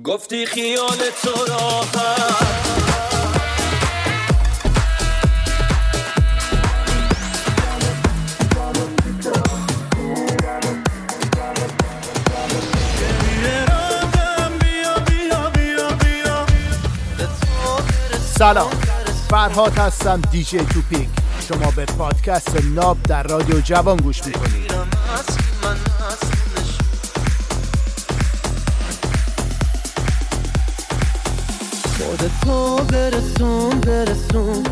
گفتی خیال تو راحت سلام. فرهاد هستم دیجی توپیک. شما به پادکست ناب در رادیو جوان گوش می‌کنید. تو برسون برسون.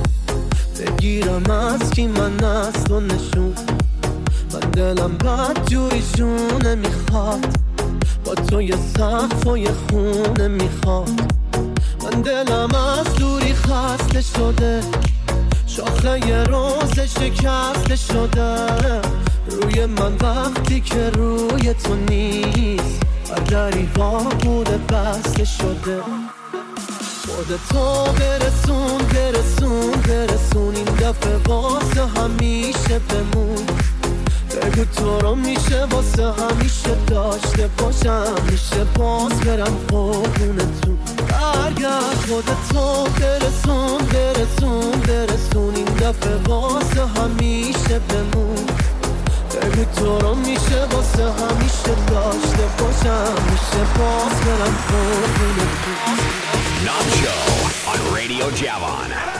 بگیرم از کی من از و نشون. من دلم بد جوریشونه می‌خواد. با تو یه سقف و یه خونه می‌خواد. من دلم از دوری خسته شده. شاخه یه روز شکسته شده. روی من وقتی که روی تو نیست. هر دری بوده بسته شده. خودتو برسون برسون برسون. این دفعه واسه همیشه بمون. بگو تو رو میشه واسه همیشه داشته باشم. میشه باز برم قربونتون. برگرد خودتو برسون برسون برسون. این دفعه واسه همیشه بمون. بگو تو رو میشه واسه همیشه داشته باشم. میشه باز برم قربونتون. Knob Show on Radio Javon.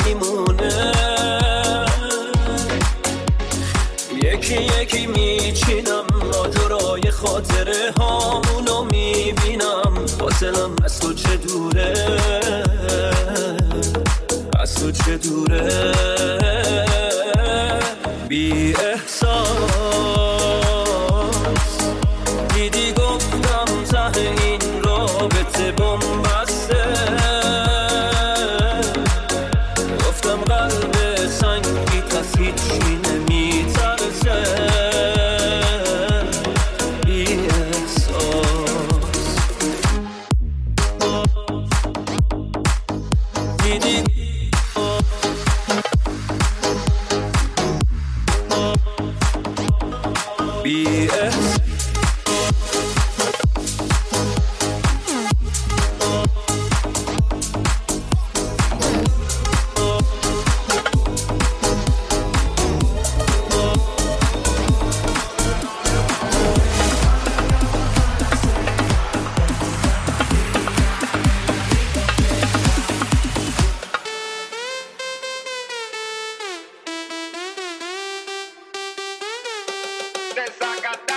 یکی یکی میچینم ماجرای خاطره هامونو می‌بینم. فاصلم از تو چه دوره؟ از تو چه دوره؟ بی Oh. Desacatado.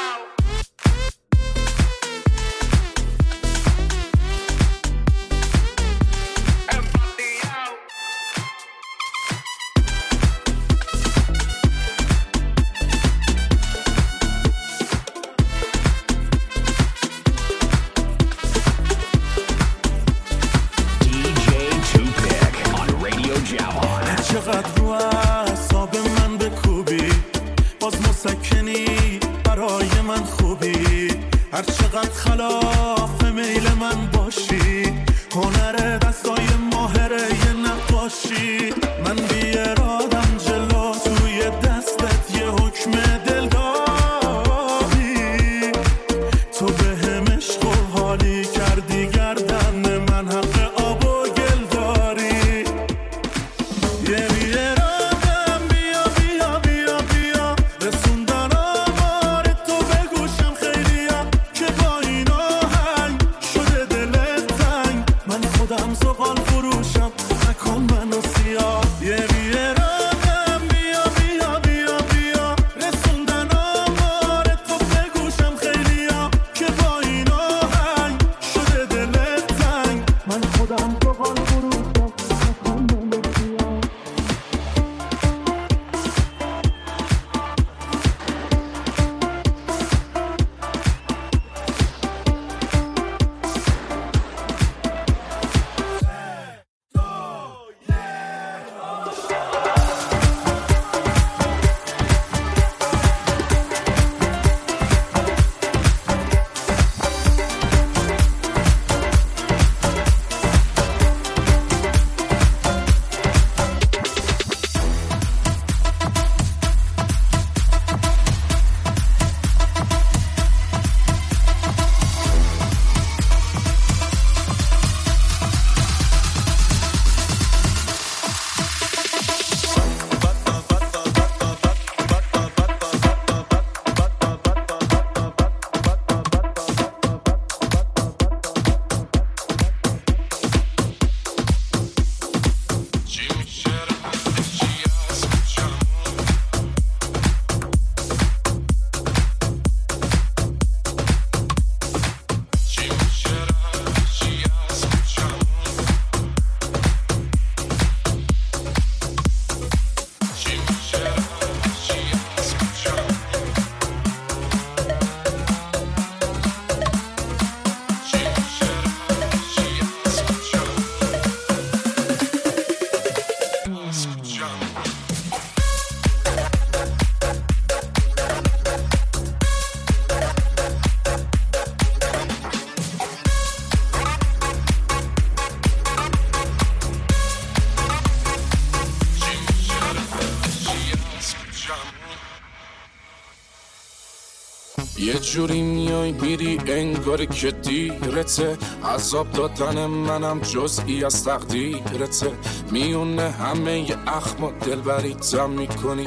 انگار که دیرته عذاب دادن منم جزئی از تقدیرته. میونه همه ی اخما دل تم می‌کنی.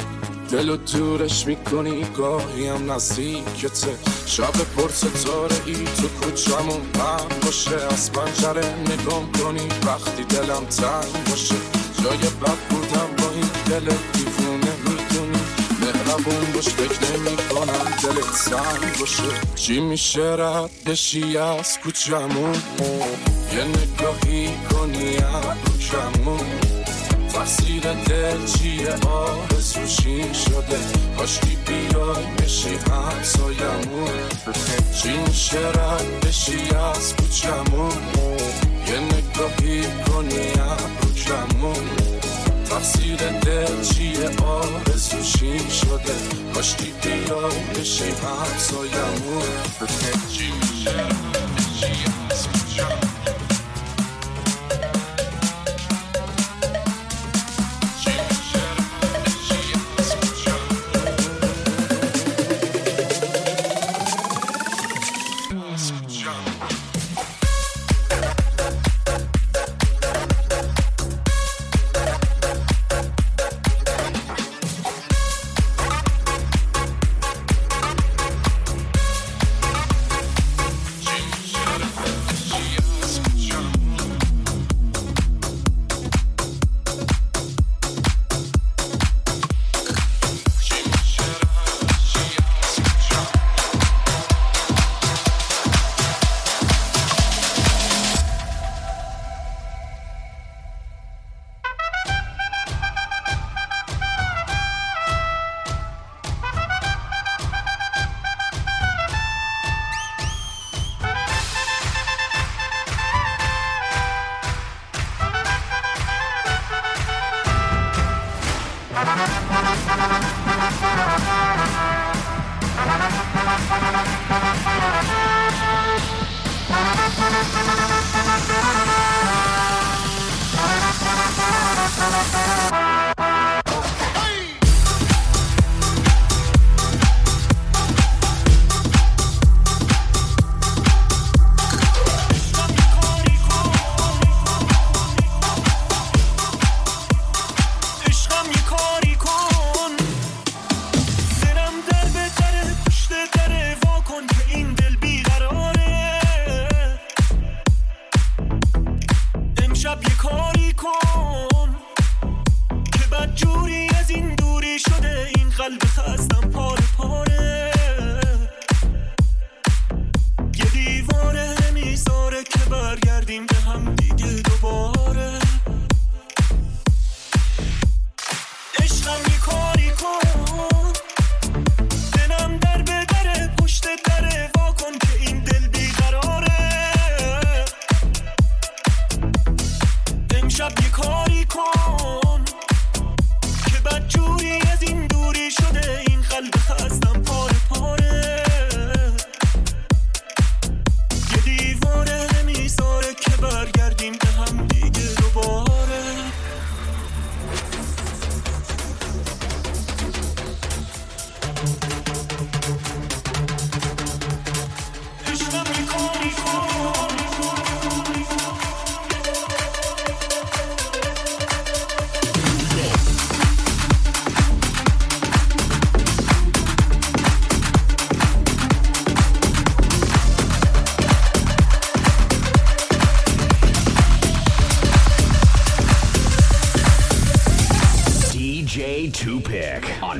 دلو دورش می‌کنی گاهی هم نزدیکته. شب پر ستاره ای تو کوچمون من باشه؟ از پنجره نگام کنی وقتی دلم تنگ باشه. جای بد بودم با این دل مهربون باش فکر نمی کنم دلت سنگ باشه. چی میشه رد بشی از کوچمون؟ یه نگاهی کنی رو کمون تقصیر دل چیه؟ آرزوشی شده؟ کاشکی بیای بشی همسایمون. چی میشه رد بشی از کوچمون؟ یه نگاهی کنی رو کمون تقصیر دل چیه؟ آرزوشی شده. کاشکی بیای بشی همسایمون چی میشه؟ رد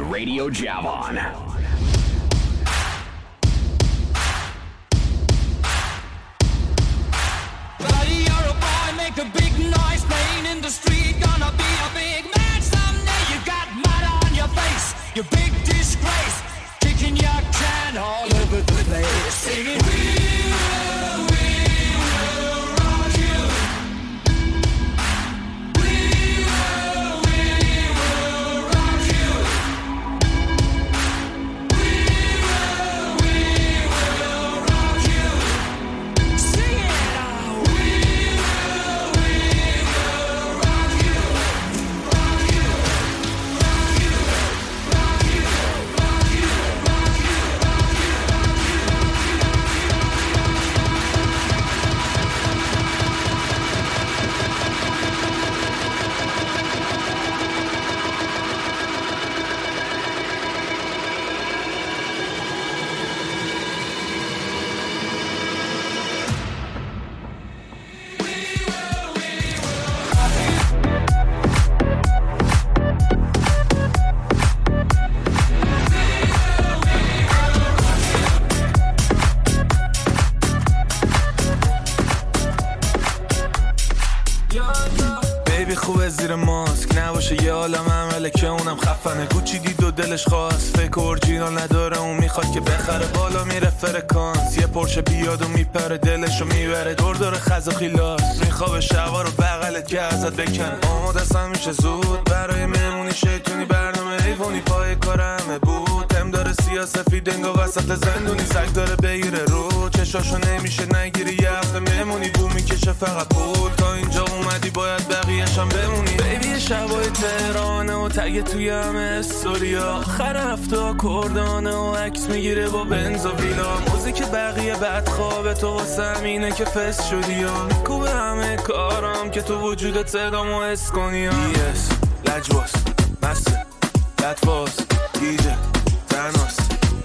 بشی از کوچمون دلش خواست. فکر اورجینال نداره اون می‌خواد که بخره. بالا میره فرکانس. یه پرشه بیاد و میپره دلش رو می‌بره. دور دور خز و خیلاس میخواب شبا رو بغلت که ازت بکنه. آماده میشه زود. برای سفید انگا وسط زندونی سگ داره بگیره رو. چشاشو نمیشه نگیری یه هفته مهمونی. بو می‌کشه فقط پول تا اینجا اومدی باید بقیهشم بمونی. بیبی شبای تهرانه و تگ توی همه استوریا. آخر هفته کردانه و عکس می‌گیره با بنز و ویلا. موزیک بقیه بد خواب تو همینه که فست شدی یا میکوبه همه کارم که تو وجودت صدامو حس کنی یا دیس لجواس مسته لطفاس دیجه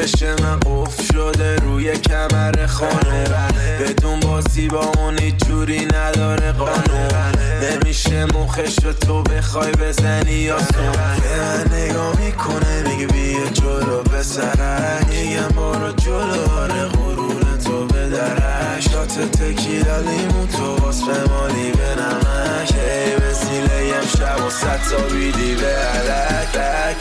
آروم چشم قف شده روی کمر خانم بدون بازی با اون جوری نداره قانون. نمیشه مخش تو بخوای بزنی یا من نگاه می‌کنه میگه بیا جلو به سرک میگم برو جلو آره غرور تو به درک. شات تکیلا لیمون تو باس به مالی به نمک. ای به یم شب و ست تا بیدی به علک.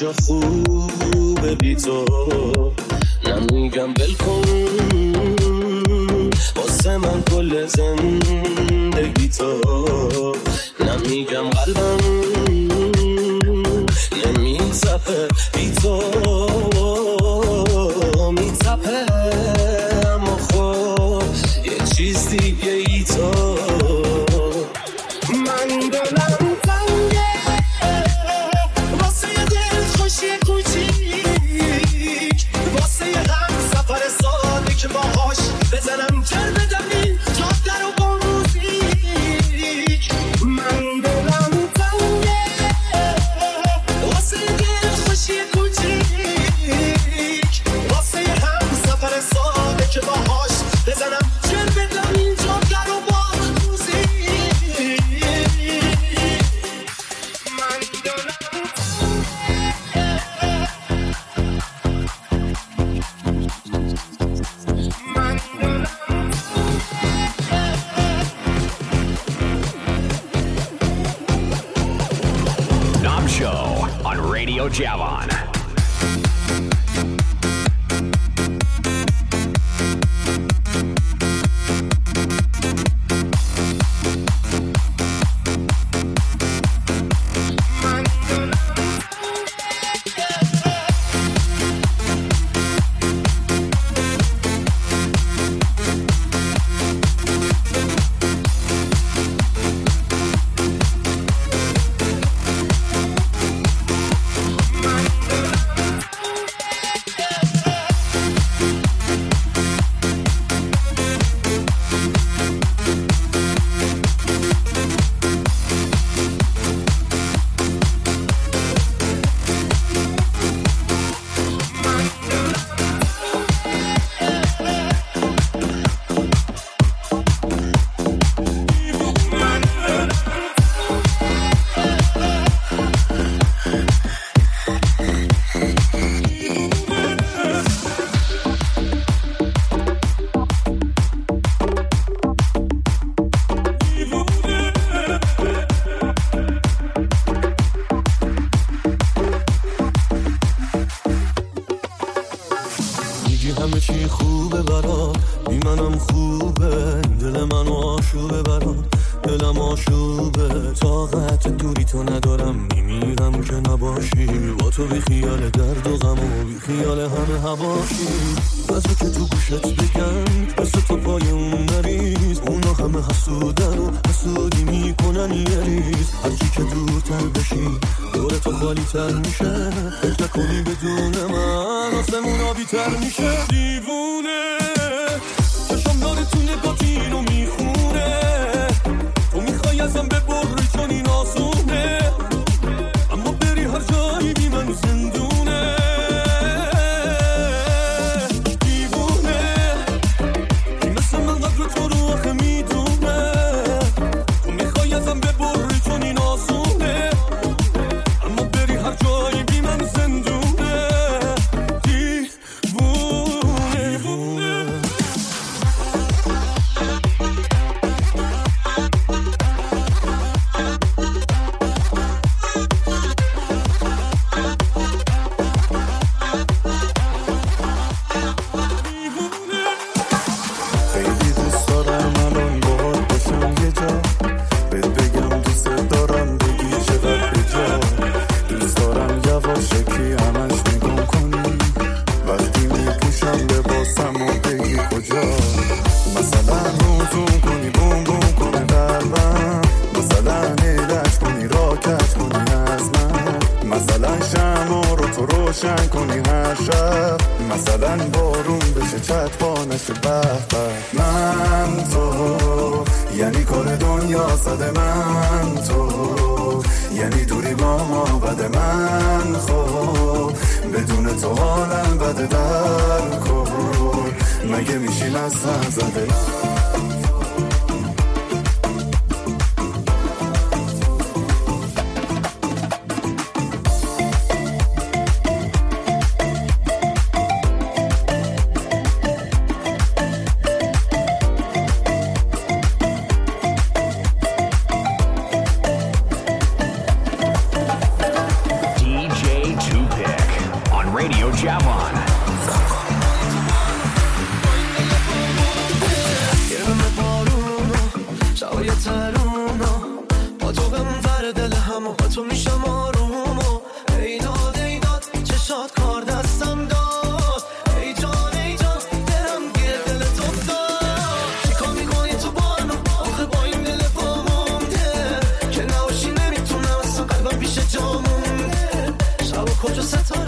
اینجا خوبه بی تو. نمیگم بل کن واسه من کل زندگی تو. نمیگم قلبم نمیتپه باشیم با تو بی خیال درد و غم و بی خیال همه هواشیم بزا که تو گوشت بگن بس تو پای اون نریز اونا همه حسودن و حسودی می‌کنن یه ریز. هرچی که دورتر بشی دور تو خالی تر میشه. فکر کنی بدون من آسمون آبی تر میشه. دیوونه چشم داره تو نگاه رو می‌خونه. می شنا ساز ده Khôn cho sát sao.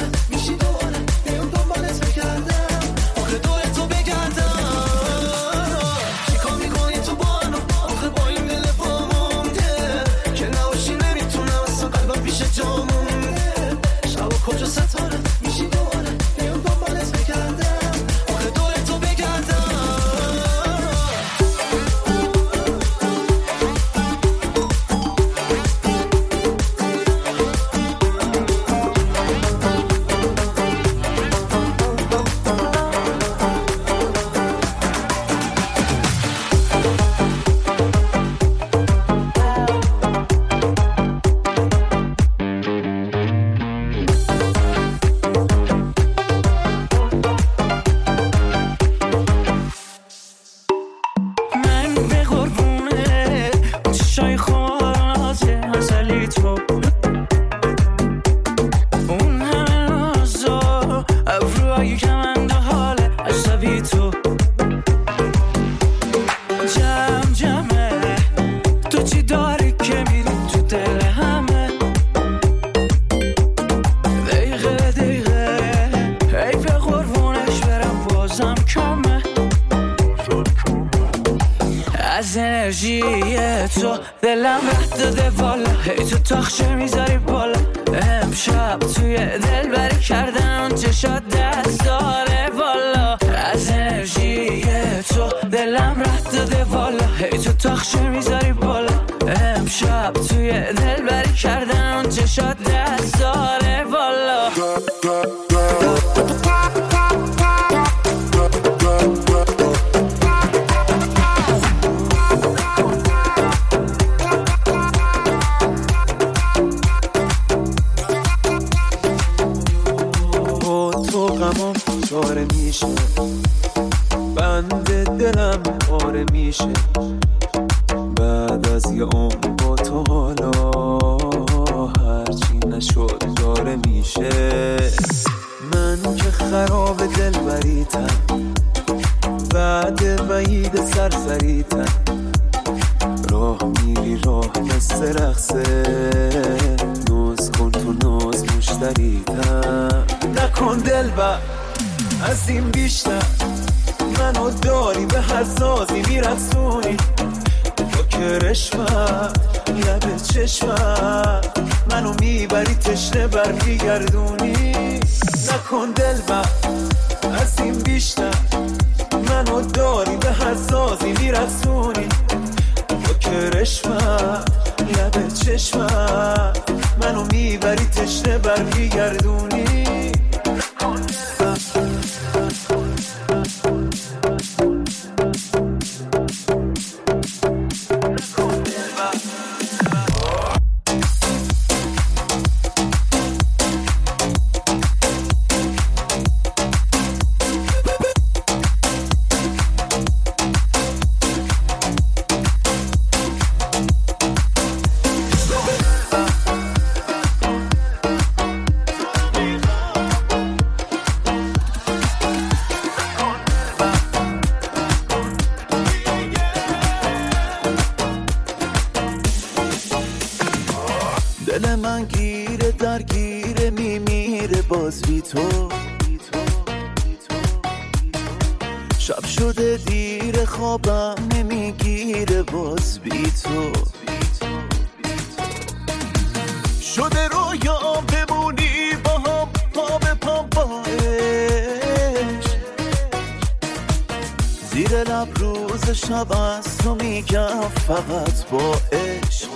بدونی نکن دل بر دل من گیره در گیره میمیره باز بی تو. شب شده دیر خوابم نمی‌گیره باز بی تو. شده رویا بمونی با هم پا به پا باش. زیر لب روز شب از تو میگم فقط با عشق.